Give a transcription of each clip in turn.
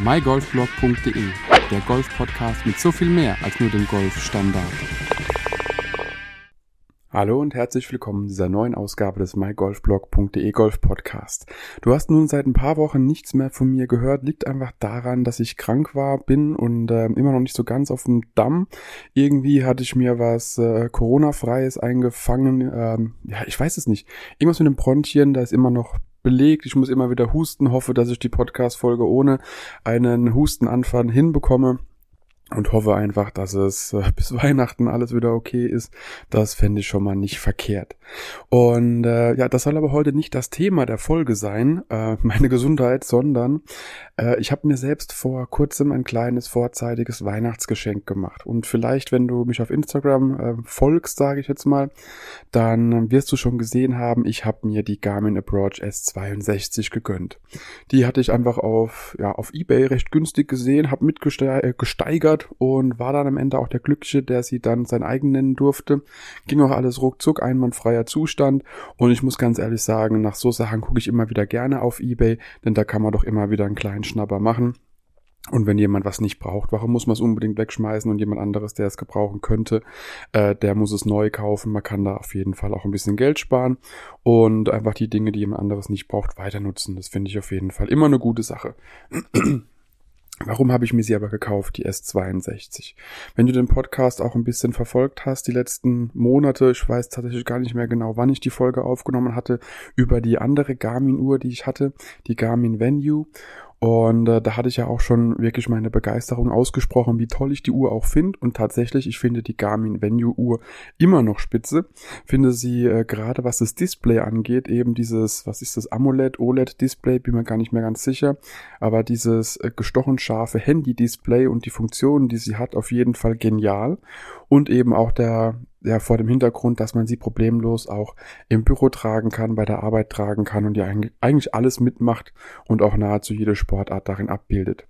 mygolfblog.de, der Golf-Podcast mit so viel mehr als nur dem Golfstandard. Hallo und herzlich willkommen dieser neuen Ausgabe des mygolfblog.de Golf Podcast. Du hast nun seit ein paar Wochen nichts mehr von mir gehört, liegt einfach daran, dass ich krank war, bin und äh, immer noch nicht so ganz auf dem Damm. Irgendwie hatte ich mir was äh, Corona-freies eingefangen. Ähm, ja, ich weiß es nicht. Irgendwas mit dem Bronchien, da ist immer noch belegt. Ich muss immer wieder husten, hoffe, dass ich die Podcast-Folge ohne einen Hustenanfall hinbekomme und hoffe einfach, dass es äh, bis Weihnachten alles wieder okay ist. Das fände ich schon mal nicht verkehrt. Und äh, ja, das soll aber heute nicht das Thema der Folge sein, äh, meine Gesundheit, sondern äh, ich habe mir selbst vor kurzem ein kleines vorzeitiges Weihnachtsgeschenk gemacht. Und vielleicht, wenn du mich auf Instagram äh, folgst, sage ich jetzt mal, dann wirst du schon gesehen haben, ich habe mir die Garmin Approach S62 gegönnt. Die hatte ich einfach auf, ja, auf Ebay recht günstig gesehen, habe mitgesteigert gehört und war dann am Ende auch der Glückliche, der sie dann sein eigen nennen durfte. Ging auch alles ruckzuck, einwandfreier Zustand und ich muss ganz ehrlich sagen, nach so Sachen gucke ich immer wieder gerne auf Ebay, denn da kann man doch immer wieder einen kleinen Schnapper machen. Und wenn jemand was nicht braucht, warum muss man es unbedingt wegschmeißen und jemand anderes, der es gebrauchen könnte, äh, der muss es neu kaufen. Man kann da auf jeden Fall auch ein bisschen Geld sparen und einfach die Dinge, die jemand anderes nicht braucht, weiter nutzen. Das finde ich auf jeden Fall immer eine gute Sache. Warum habe ich mir sie aber gekauft, die S62? Wenn du den Podcast auch ein bisschen verfolgt hast, die letzten Monate, ich weiß tatsächlich gar nicht mehr genau, wann ich die Folge aufgenommen hatte, über die andere Garmin-Uhr, die ich hatte, die Garmin Venue. Und äh, da hatte ich ja auch schon wirklich meine Begeisterung ausgesprochen, wie toll ich die Uhr auch finde. Und tatsächlich, ich finde die Garmin Venue Uhr immer noch spitze. Finde sie äh, gerade was das Display angeht, eben dieses, was ist das, AMOLED, OLED-Display, bin mir gar nicht mehr ganz sicher. Aber dieses äh, gestochen scharfe Handy-Display und die Funktionen, die sie hat, auf jeden Fall genial. Und eben auch der, ja, vor dem Hintergrund, dass man sie problemlos auch im Büro tragen kann, bei der Arbeit tragen kann und ja eigentlich alles mitmacht und auch nahezu jede Sportart darin abbildet.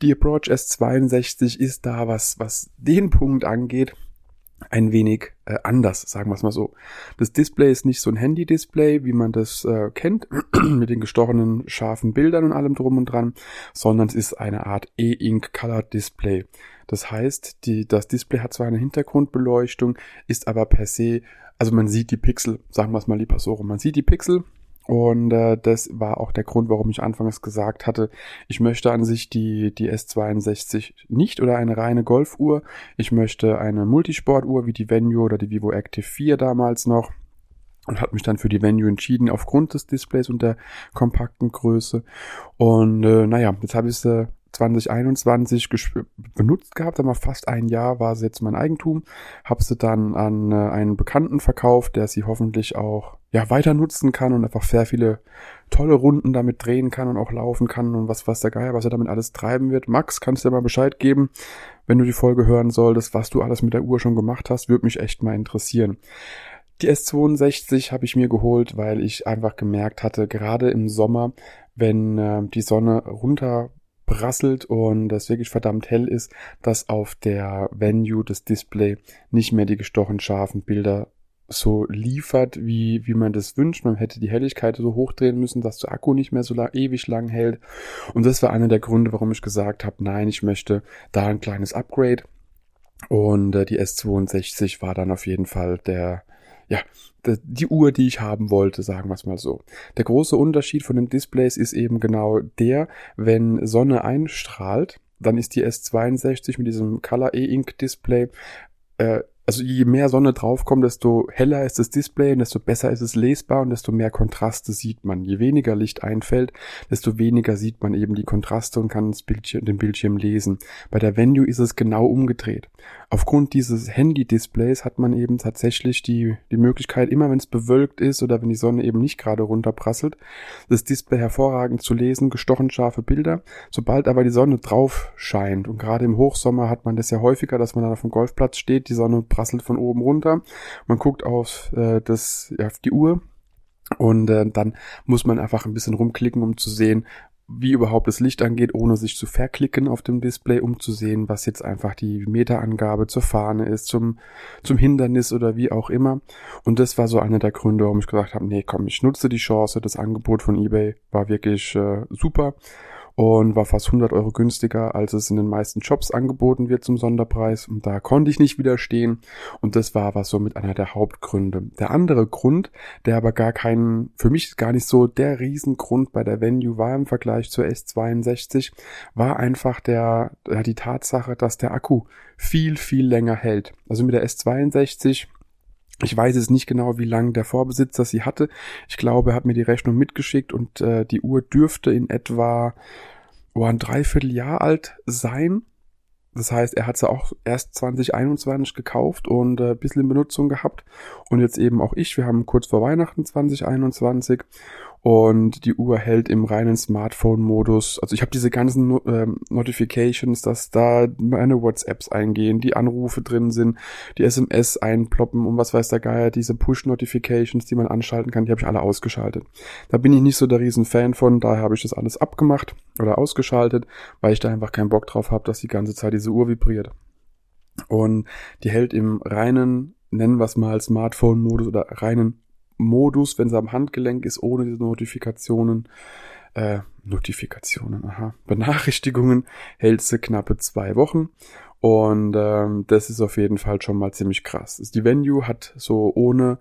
Die Approach S62 ist da, was, was den Punkt angeht, ein wenig äh, anders, sagen wir es mal so. Das Display ist nicht so ein Handy-Display, wie man das äh, kennt, mit den gestochenen scharfen Bildern und allem drum und dran, sondern es ist eine Art E-Ink Color Display. Das heißt, die, das Display hat zwar eine Hintergrundbeleuchtung, ist aber per se, also man sieht die Pixel, sagen wir es mal lieber so rum, man sieht die Pixel, und äh, das war auch der Grund, warum ich anfangs gesagt hatte, ich möchte an sich die, die S62 nicht oder eine reine Golfuhr. Ich möchte eine Multisportuhr wie die Venue oder die Vivo Active 4 damals noch und hat mich dann für die Venue entschieden aufgrund des Displays und der kompakten Größe. Und äh, naja, jetzt habe ich es äh, 2021 benutzt gehabt, aber fast ein Jahr war sie jetzt mein Eigentum. Habe sie dann an äh, einen Bekannten verkauft, der sie hoffentlich auch ja weiter nutzen kann und einfach sehr viele tolle Runden damit drehen kann und auch laufen kann und was was der Geier, was er damit alles treiben wird. Max, kannst du dir mal Bescheid geben, wenn du die Folge hören solltest, was du alles mit der Uhr schon gemacht hast, würde mich echt mal interessieren. Die S62 habe ich mir geholt, weil ich einfach gemerkt hatte, gerade im Sommer, wenn äh, die Sonne runter prasselt und das wirklich verdammt hell ist, dass auf der Venue das Display nicht mehr die gestochen scharfen Bilder so liefert, wie, wie man das wünscht. Man hätte die Helligkeit so hochdrehen müssen, dass der Akku nicht mehr so lang, ewig lang hält. Und das war einer der Gründe, warum ich gesagt habe, nein, ich möchte da ein kleines Upgrade. Und äh, die S62 war dann auf jeden Fall der, ja, die Uhr, die ich haben wollte, sagen wir es mal so. Der große Unterschied von den Displays ist eben genau der, wenn Sonne einstrahlt, dann ist die S62 mit diesem Color E-Ink Display äh, also je mehr Sonne draufkommt, desto heller ist das Display und desto besser ist es lesbar und desto mehr Kontraste sieht man. Je weniger Licht einfällt, desto weniger sieht man eben die Kontraste und kann Bildschirm, den Bildschirm lesen. Bei der Venue ist es genau umgedreht. Aufgrund dieses Handy-Displays hat man eben tatsächlich die, die Möglichkeit, immer wenn es bewölkt ist oder wenn die Sonne eben nicht gerade runterprasselt, das Display hervorragend zu lesen, gestochen scharfe Bilder. Sobald aber die Sonne drauf scheint und gerade im Hochsommer hat man das ja häufiger, dass man dann auf dem Golfplatz steht, die Sonne prasselt von oben runter. Man guckt auf, äh, das, auf die Uhr und äh, dann muss man einfach ein bisschen rumklicken, um zu sehen, wie überhaupt das Licht angeht, ohne sich zu verklicken auf dem Display, um zu sehen, was jetzt einfach die Meterangabe zur Fahne ist, zum, zum Hindernis oder wie auch immer. Und das war so einer der Gründe, warum ich gesagt habe, nee, komm, ich nutze die Chance, das Angebot von eBay war wirklich äh, super und war fast 100 Euro günstiger, als es in den meisten Shops angeboten wird zum Sonderpreis. Und da konnte ich nicht widerstehen und das war was so mit einer der Hauptgründe. Der andere Grund, der aber gar keinen, für mich gar nicht so der Riesengrund bei der Venue war im Vergleich zur S62, war einfach der, die Tatsache, dass der Akku viel, viel länger hält. Also mit der S62 ich weiß es nicht genau, wie lange der Vorbesitzer sie hatte. Ich glaube, er hat mir die Rechnung mitgeschickt und äh, die Uhr dürfte in etwa oh, ein Dreivierteljahr alt sein. Das heißt, er hat sie auch erst 2021 gekauft und äh, bisschen in Benutzung gehabt. Und jetzt eben auch ich. Wir haben kurz vor Weihnachten 2021 und die Uhr hält im reinen Smartphone-Modus. Also ich habe diese ganzen ähm, Notifications, dass da meine WhatsApps eingehen, die Anrufe drin sind, die SMS einploppen und was weiß der Geier, diese Push-Notifications, die man anschalten kann, die habe ich alle ausgeschaltet. Da bin ich nicht so der Riesen-Fan von, daher habe ich das alles abgemacht oder ausgeschaltet, weil ich da einfach keinen Bock drauf habe, dass die ganze Zeit diese Uhr vibriert. Und die hält im reinen, nennen wir es mal Smartphone-Modus oder reinen Modus, wenn sie am Handgelenk ist, ohne diese Notifikationen, äh, Notifikationen, aha, Benachrichtigungen, hält sie knappe zwei Wochen. Und ähm, das ist auf jeden Fall schon mal ziemlich krass. Die Venue hat so ohne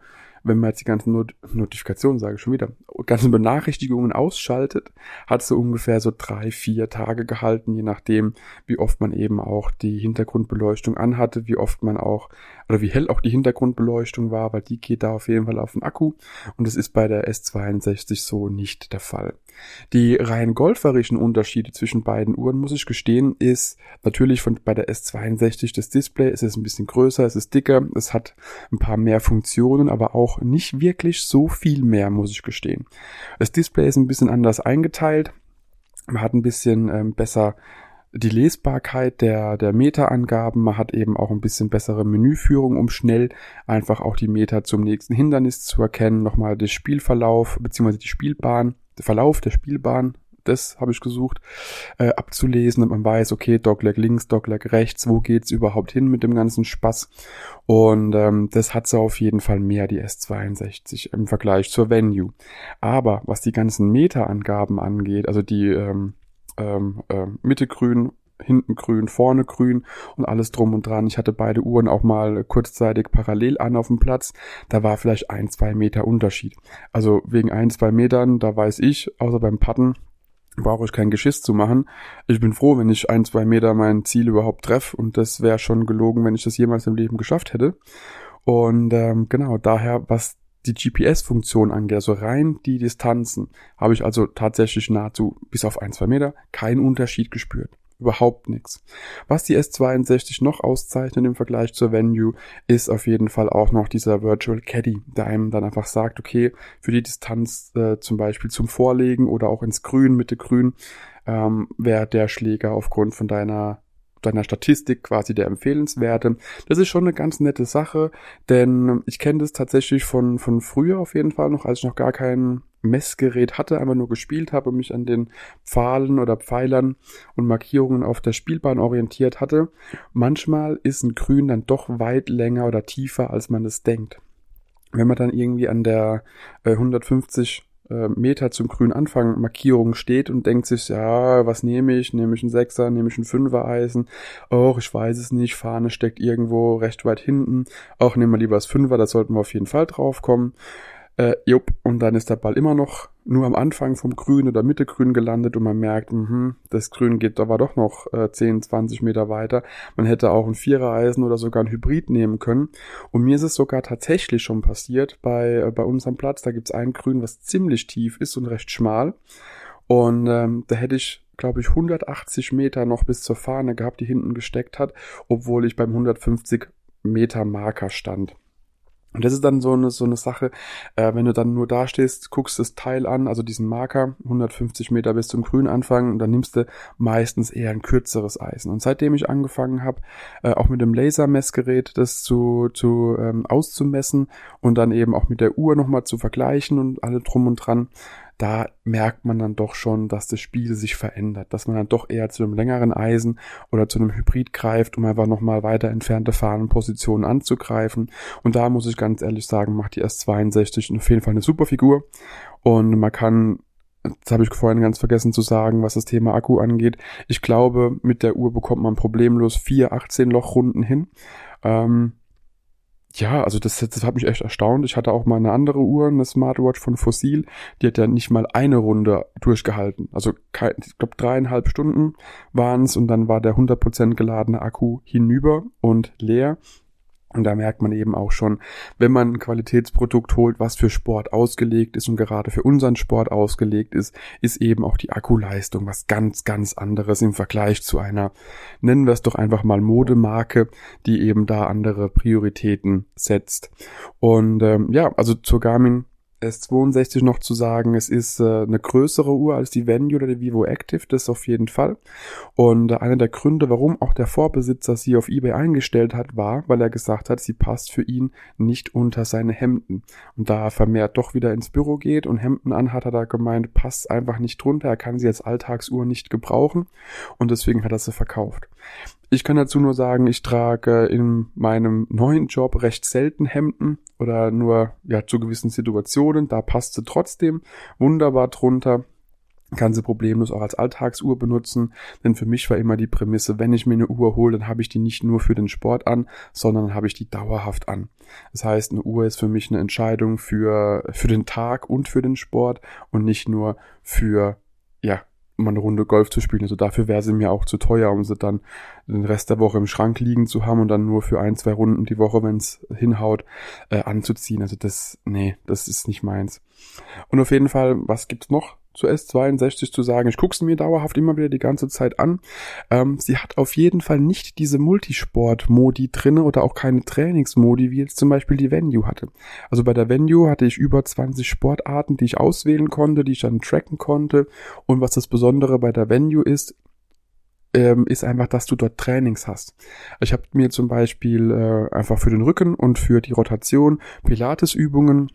wenn man jetzt die ganzen Not Notifikationen, sage ich schon wieder, ganzen Benachrichtigungen ausschaltet, hat so ungefähr so drei, vier Tage gehalten, je nachdem, wie oft man eben auch die Hintergrundbeleuchtung anhatte, wie oft man auch, oder wie hell auch die Hintergrundbeleuchtung war, weil die geht da auf jeden Fall auf den Akku und das ist bei der S62 so nicht der Fall. Die rein golferischen Unterschiede zwischen beiden Uhren, muss ich gestehen, ist natürlich von bei der S62 das Display, es ist ein bisschen größer, es ist dicker, es hat ein paar mehr Funktionen, aber auch nicht wirklich so viel mehr, muss ich gestehen. Das Display ist ein bisschen anders eingeteilt, man hat ein bisschen ähm, besser die Lesbarkeit der, der Meterangaben. Man hat eben auch ein bisschen bessere Menüführung, um schnell einfach auch die Meter zum nächsten Hindernis zu erkennen. Nochmal den Spielverlauf beziehungsweise die Spielbahn Verlauf der Spielbahn, das habe ich gesucht, äh, abzulesen, und man weiß, okay, Dogleg links, Dogleg rechts, wo geht's überhaupt hin mit dem ganzen Spaß? Und ähm, das hat so auf jeden Fall mehr, die S62 im Vergleich zur Venue. Aber was die ganzen Meta-Angaben angeht, also die ähm, ähm, äh, Mitte grün, hinten grün, vorne grün und alles drum und dran. Ich hatte beide Uhren auch mal kurzzeitig parallel an auf dem Platz. Da war vielleicht ein, zwei Meter Unterschied. Also wegen ein, zwei Metern, da weiß ich, außer beim Patten, brauche ich kein Geschiss zu machen. Ich bin froh, wenn ich ein, zwei Meter mein Ziel überhaupt treffe und das wäre schon gelogen, wenn ich das jemals im Leben geschafft hätte. Und ähm, genau, daher, was die GPS-Funktion angeht, also rein die Distanzen, habe ich also tatsächlich nahezu bis auf ein, zwei Meter keinen Unterschied gespürt überhaupt nichts. Was die S62 noch auszeichnet im Vergleich zur Venue, ist auf jeden Fall auch noch dieser Virtual Caddy, der einem dann einfach sagt, okay, für die Distanz äh, zum Beispiel zum Vorlegen oder auch ins Grün, Mitte Grün, ähm, wäre der Schläger aufgrund von deiner deiner Statistik quasi der empfehlenswerte. Das ist schon eine ganz nette Sache, denn ich kenne das tatsächlich von, von früher auf jeden Fall noch, als ich noch gar kein Messgerät hatte, einfach nur gespielt habe und mich an den Pfahlen oder Pfeilern und Markierungen auf der Spielbahn orientiert hatte. Manchmal ist ein Grün dann doch weit länger oder tiefer, als man es denkt. Wenn man dann irgendwie an der äh, 150 äh, Meter zum grünen Anfang Markierung steht und denkt sich, ja, was nehme ich? Nehme ich einen Sechser, nehme ich einen Fünfer Eisen? Oh, ich weiß es nicht, Fahne steckt irgendwo recht weit hinten. Auch nehmen wir lieber das Fünfer, da sollten wir auf jeden Fall drauf kommen. Äh, jupp, und dann ist der Ball immer noch nur am Anfang vom Grün oder Mitte Grün gelandet und man merkt, mh, das Grün geht aber doch noch äh, 10, 20 Meter weiter. Man hätte auch ein Vierereisen oder sogar ein Hybrid nehmen können. Und mir ist es sogar tatsächlich schon passiert bei, äh, bei uns am Platz. Da gibt's ein Grün, was ziemlich tief ist und recht schmal. Und ähm, da hätte ich, glaube ich, 180 Meter noch bis zur Fahne gehabt, die hinten gesteckt hat, obwohl ich beim 150 Meter Marker stand. Und das ist dann so eine, so eine Sache, äh, wenn du dann nur da stehst, guckst das Teil an, also diesen Marker, 150 Meter bis zum Grün anfangen, und dann nimmst du meistens eher ein kürzeres Eisen. Und seitdem ich angefangen habe, äh, auch mit dem Lasermessgerät das zu, zu ähm, auszumessen und dann eben auch mit der Uhr nochmal zu vergleichen und alle drum und dran, da merkt man dann doch schon, dass das Spiel sich verändert, dass man dann doch eher zu einem längeren Eisen oder zu einem Hybrid greift, um einfach nochmal weiter entfernte Fahnenpositionen anzugreifen. Und da muss ich ganz ehrlich sagen, macht die S62 auf jeden Fall eine super Figur und man kann das habe ich vorhin ganz vergessen zu sagen, was das Thema Akku angeht. Ich glaube, mit der Uhr bekommt man problemlos vier 18 Loch Runden hin. Ähm, ja, also das, das hat mich echt erstaunt. Ich hatte auch mal eine andere Uhr, eine Smartwatch von Fossil, die hat ja nicht mal eine Runde durchgehalten. Also ich glaube dreieinhalb Stunden waren es und dann war der 100% geladene Akku hinüber und leer. Und da merkt man eben auch schon, wenn man ein Qualitätsprodukt holt, was für Sport ausgelegt ist und gerade für unseren Sport ausgelegt ist, ist eben auch die Akkuleistung was ganz, ganz anderes im Vergleich zu einer, nennen wir es doch einfach mal Modemarke, die eben da andere Prioritäten setzt. Und ähm, ja, also zur Garmin S62 noch zu sagen, es ist äh, eine größere Uhr als die Venue oder die Vivo Active, das auf jeden Fall. Und äh, einer der Gründe, warum auch der Vorbesitzer sie auf eBay eingestellt hat, war, weil er gesagt hat, sie passt für ihn nicht unter seine Hemden. Und da er vermehrt doch wieder ins Büro geht und Hemden anhat, hat er gemeint, passt einfach nicht drunter, er kann sie als Alltagsuhr nicht gebrauchen und deswegen hat er sie verkauft. Ich kann dazu nur sagen, ich trage in meinem neuen Job recht selten Hemden oder nur ja zu gewissen Situationen. Da passt sie trotzdem wunderbar drunter. Kann sie problemlos auch als Alltagsuhr benutzen, denn für mich war immer die Prämisse, wenn ich mir eine Uhr hole, dann habe ich die nicht nur für den Sport an, sondern habe ich die dauerhaft an. Das heißt, eine Uhr ist für mich eine Entscheidung für, für den Tag und für den Sport und nicht nur für ja, mal eine Runde Golf zu spielen. Also dafür wäre sie mir auch zu teuer, um sie dann den Rest der Woche im Schrank liegen zu haben und dann nur für ein, zwei Runden die Woche, wenn es hinhaut, äh, anzuziehen. Also das, nee, das ist nicht meins. Und auf jeden Fall, was gibt's noch? Zu S62 zu sagen. Ich gucke sie mir dauerhaft immer wieder die ganze Zeit an. Ähm, sie hat auf jeden Fall nicht diese Multisport-Modi drinne oder auch keine Trainingsmodi, wie jetzt zum Beispiel die Venue hatte. Also bei der Venue hatte ich über 20 Sportarten, die ich auswählen konnte, die ich dann tracken konnte. Und was das Besondere bei der Venue ist, ähm, ist einfach, dass du dort Trainings hast. Ich habe mir zum Beispiel äh, einfach für den Rücken und für die Rotation Pilates-Übungen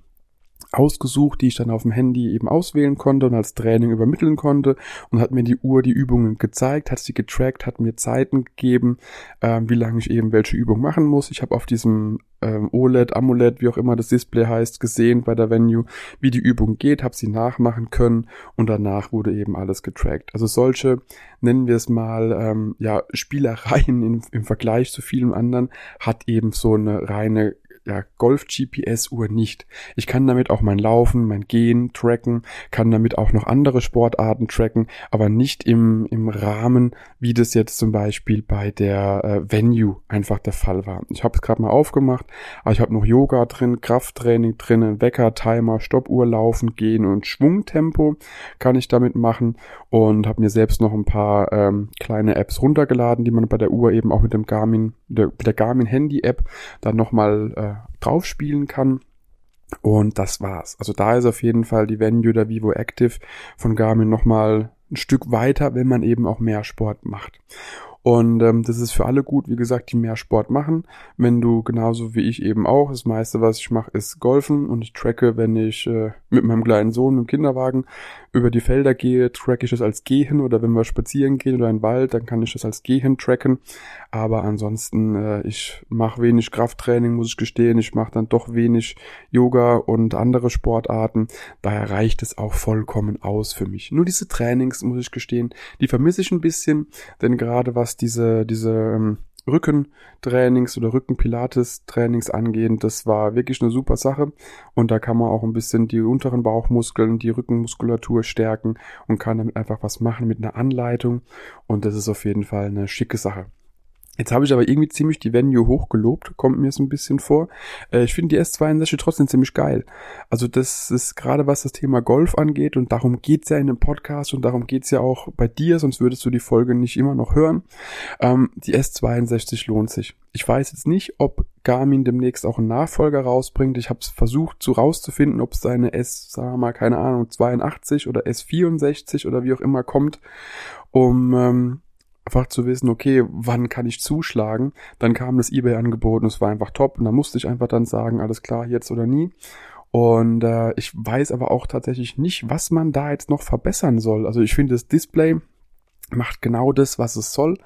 ausgesucht, die ich dann auf dem Handy eben auswählen konnte und als Training übermitteln konnte und hat mir die Uhr die Übungen gezeigt, hat sie getrackt, hat mir Zeiten gegeben, äh, wie lange ich eben welche Übung machen muss. Ich habe auf diesem ähm, OLED, AMOLED, wie auch immer das Display heißt, gesehen bei der Venue, wie die Übung geht, habe sie nachmachen können und danach wurde eben alles getrackt. Also solche, nennen wir es mal, ähm, ja, Spielereien in, im Vergleich zu vielen anderen, hat eben so eine reine ja, Golf-GPS-Uhr nicht. Ich kann damit auch mein Laufen, mein Gehen tracken, kann damit auch noch andere Sportarten tracken, aber nicht im, im Rahmen, wie das jetzt zum Beispiel bei der äh, Venue einfach der Fall war. Ich habe es gerade mal aufgemacht, aber ich habe noch Yoga drin, Krafttraining drin, Wecker, Timer, Stoppuhr, Laufen, Gehen und Schwungtempo kann ich damit machen und habe mir selbst noch ein paar ähm, kleine Apps runtergeladen, die man bei der Uhr eben auch mit dem Garmin, der, der Garmin Handy App dann nochmal äh, drauf spielen kann. Und das war's. Also da ist auf jeden Fall die Venue der Vivo Active von Garmin nochmal ein Stück weiter, wenn man eben auch mehr Sport macht. Und ähm, das ist für alle gut, wie gesagt, die mehr Sport machen. Wenn du genauso wie ich eben auch, das meiste, was ich mache, ist Golfen und ich tracke, wenn ich äh, mit meinem kleinen Sohn im Kinderwagen über die Felder gehe, tracke ich das als Gehen oder wenn wir spazieren gehen oder in den Wald, dann kann ich das als Gehen tracken. Aber ansonsten, äh, ich mache wenig Krafttraining, muss ich gestehen. Ich mache dann doch wenig Yoga und andere Sportarten. Daher reicht es auch vollkommen aus für mich. Nur diese Trainings, muss ich gestehen, die vermisse ich ein bisschen, denn gerade was was diese, diese ähm, Rückentrainings oder Rückenpilates-Trainings angehen, das war wirklich eine super Sache. Und da kann man auch ein bisschen die unteren Bauchmuskeln, die Rückenmuskulatur stärken und kann damit einfach was machen mit einer Anleitung. Und das ist auf jeden Fall eine schicke Sache. Jetzt habe ich aber irgendwie ziemlich die Venue hochgelobt, kommt mir so ein bisschen vor. Äh, ich finde die S62 trotzdem ziemlich geil. Also das ist gerade was das Thema Golf angeht und darum geht's ja in dem Podcast und darum geht's ja auch bei dir, sonst würdest du die Folge nicht immer noch hören. Ähm, die S62 lohnt sich. Ich weiß jetzt nicht, ob Garmin demnächst auch einen Nachfolger rausbringt. Ich habe es versucht zu rauszufinden, ob es seine S, sagen wir mal, keine Ahnung, 82 oder S64 oder wie auch immer kommt, um ähm, einfach zu wissen, okay, wann kann ich zuschlagen? Dann kam das eBay-Angebot und es war einfach top und da musste ich einfach dann sagen, alles klar, jetzt oder nie. Und äh, ich weiß aber auch tatsächlich nicht, was man da jetzt noch verbessern soll. Also ich finde das Display macht genau das, was es soll.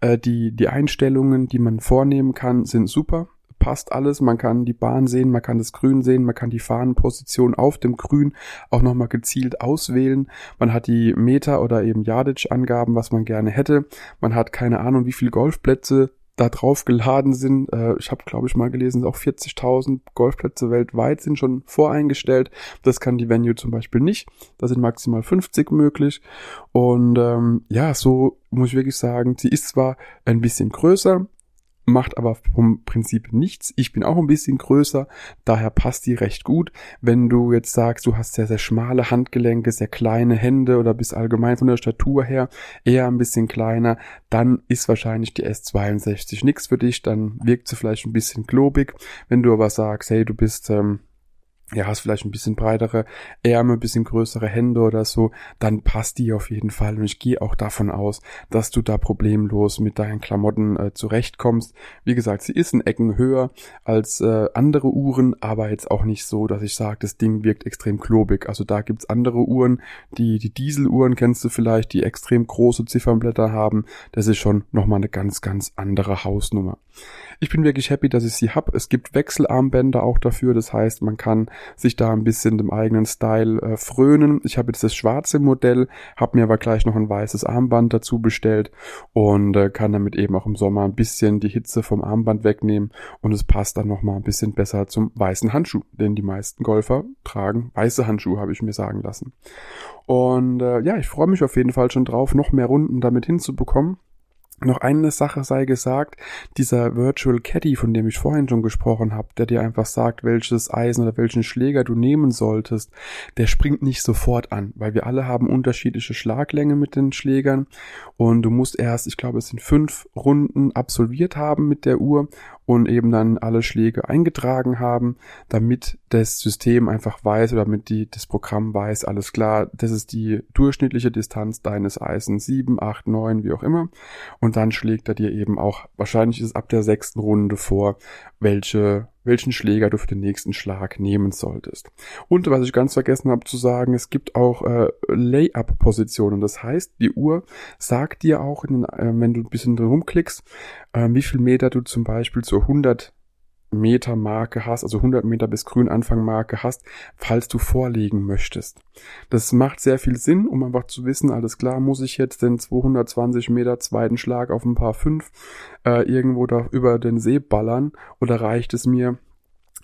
Äh, die, die Einstellungen, die man vornehmen kann, sind super passt alles. Man kann die Bahn sehen, man kann das Grün sehen, man kann die Fahnenposition auf dem Grün auch nochmal gezielt auswählen. Man hat die Meter oder eben Yardage-Angaben, was man gerne hätte. Man hat keine Ahnung, wie viele Golfplätze da drauf geladen sind. Äh, ich habe, glaube ich, mal gelesen, auch 40.000 Golfplätze weltweit sind schon voreingestellt. Das kann die Venue zum Beispiel nicht. Da sind maximal 50 möglich. Und ähm, ja, so muss ich wirklich sagen, sie ist zwar ein bisschen größer, macht aber vom Prinzip nichts. Ich bin auch ein bisschen größer, daher passt die recht gut. Wenn du jetzt sagst, du hast sehr, sehr schmale Handgelenke, sehr kleine Hände oder bist allgemein von der Statur her eher ein bisschen kleiner, dann ist wahrscheinlich die S62 nichts für dich, dann wirkt sie vielleicht ein bisschen globig. Wenn du aber sagst, hey, du bist ähm, ja, hast vielleicht ein bisschen breitere Ärmel, ein bisschen größere Hände oder so, dann passt die auf jeden Fall. Und ich gehe auch davon aus, dass du da problemlos mit deinen Klamotten äh, zurechtkommst. Wie gesagt, sie ist in Ecken höher als äh, andere Uhren, aber jetzt auch nicht so, dass ich sage, das Ding wirkt extrem klobig. Also da gibt's andere Uhren, die, die Dieseluhren kennst du vielleicht, die extrem große Ziffernblätter haben. Das ist schon nochmal eine ganz, ganz andere Hausnummer. Ich bin wirklich happy, dass ich sie hab. Es gibt Wechselarmbänder auch dafür. Das heißt, man kann sich da ein bisschen dem eigenen Style äh, frönen. Ich habe jetzt das schwarze Modell, habe mir aber gleich noch ein weißes Armband dazu bestellt und äh, kann damit eben auch im Sommer ein bisschen die Hitze vom Armband wegnehmen und es passt dann nochmal ein bisschen besser zum weißen Handschuh, den die meisten Golfer tragen. Weiße Handschuhe habe ich mir sagen lassen. Und äh, ja, ich freue mich auf jeden Fall schon drauf, noch mehr Runden damit hinzubekommen. Noch eine Sache sei gesagt, dieser Virtual Caddy, von dem ich vorhin schon gesprochen habe, der dir einfach sagt, welches Eisen oder welchen Schläger du nehmen solltest, der springt nicht sofort an, weil wir alle haben unterschiedliche Schlaglänge mit den Schlägern. Und du musst erst, ich glaube, es sind fünf Runden absolviert haben mit der Uhr und eben dann alle Schläge eingetragen haben, damit das System einfach weiß oder damit die, das Programm weiß, alles klar, das ist die durchschnittliche Distanz deines Eisens, 7, 8, 9, wie auch immer. Und dann schlägt er dir eben auch, wahrscheinlich ist es ab der sechsten Runde vor, welche welchen Schläger du für den nächsten Schlag nehmen solltest. Und was ich ganz vergessen habe zu sagen, es gibt auch äh, Layup-Positionen. Das heißt, die Uhr sagt dir auch, den, äh, wenn du ein bisschen rumklickst, äh, wie viel Meter du zum Beispiel zur 100 Meter Marke hast, also 100 Meter bis Grünanfang Marke hast, falls du vorlegen möchtest. Das macht sehr viel Sinn, um einfach zu wissen, alles klar, muss ich jetzt den 220 Meter zweiten Schlag auf ein paar fünf äh, irgendwo da über den See ballern oder reicht es mir,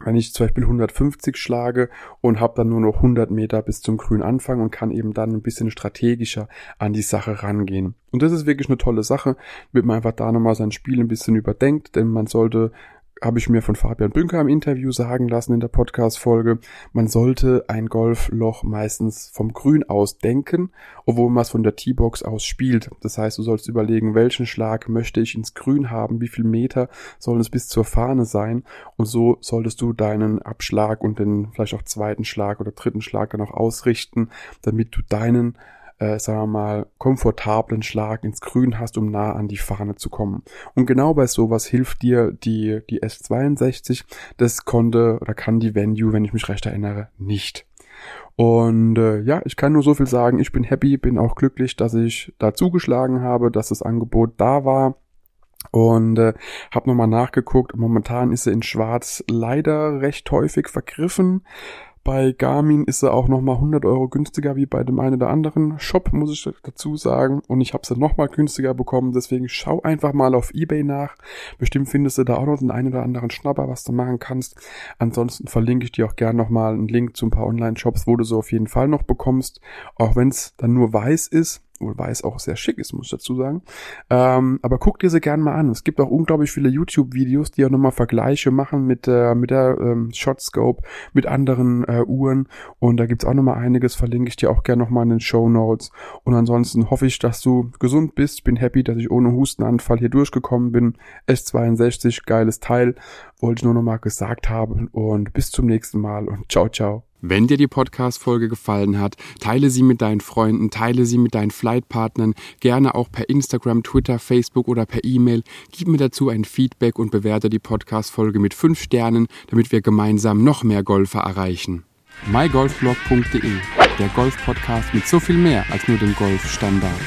wenn ich zum Beispiel 150 schlage und habe dann nur noch 100 Meter bis zum Grünanfang und kann eben dann ein bisschen strategischer an die Sache rangehen. Und das ist wirklich eine tolle Sache, wird man einfach da nochmal sein Spiel ein bisschen überdenkt, denn man sollte habe ich mir von Fabian Bünker im Interview sagen lassen in der Podcast-Folge, man sollte ein Golfloch meistens vom Grün aus denken, obwohl man es von der T-Box aus spielt. Das heißt, du sollst überlegen, welchen Schlag möchte ich ins Grün haben, wie viel Meter sollen es bis zur Fahne sein und so solltest du deinen Abschlag und den vielleicht auch zweiten Schlag oder dritten Schlag dann auch ausrichten, damit du deinen äh, sagen wir mal, komfortablen Schlag ins Grün hast, um nah an die Fahne zu kommen. Und genau bei sowas hilft dir die, die S62. Das konnte oder kann die Venue, wenn ich mich recht erinnere, nicht. Und äh, ja, ich kann nur so viel sagen. Ich bin happy, bin auch glücklich, dass ich da zugeschlagen habe, dass das Angebot da war. Und äh, habe nochmal nachgeguckt. Momentan ist er in Schwarz leider recht häufig vergriffen. Bei Garmin ist er auch nochmal 100 Euro günstiger wie bei dem einen oder anderen Shop, muss ich dazu sagen. Und ich habe sie nochmal günstiger bekommen. Deswegen schau einfach mal auf Ebay nach. Bestimmt findest du da auch noch den einen oder anderen Schnapper, was du machen kannst. Ansonsten verlinke ich dir auch gern nochmal einen Link zu ein paar Online-Shops, wo du so auf jeden Fall noch bekommst. Auch wenn es dann nur weiß ist wobei es auch sehr schick ist, muss ich dazu sagen. Ähm, aber guck dir sie gerne mal an. Es gibt auch unglaublich viele YouTube-Videos, die auch nochmal Vergleiche machen mit, äh, mit der ähm, Shotscope, mit anderen äh, Uhren. Und da gibt's auch nochmal einiges, verlinke ich dir auch gerne nochmal in den Show Notes. Und ansonsten hoffe ich, dass du gesund bist. Bin happy, dass ich ohne Hustenanfall hier durchgekommen bin. S62, geiles Teil. Wollte ich nur nochmal gesagt haben. Und bis zum nächsten Mal und ciao, ciao. Wenn dir die Podcast-Folge gefallen hat, teile sie mit deinen Freunden, teile sie mit deinen Flightpartnern, gerne auch per Instagram, Twitter, Facebook oder per E-Mail. Gib mir dazu ein Feedback und bewerte die Podcast-Folge mit fünf Sternen, damit wir gemeinsam noch mehr Golfer erreichen. mygolfblog.de, der Golf-Podcast mit so viel mehr als nur dem Golfstandard.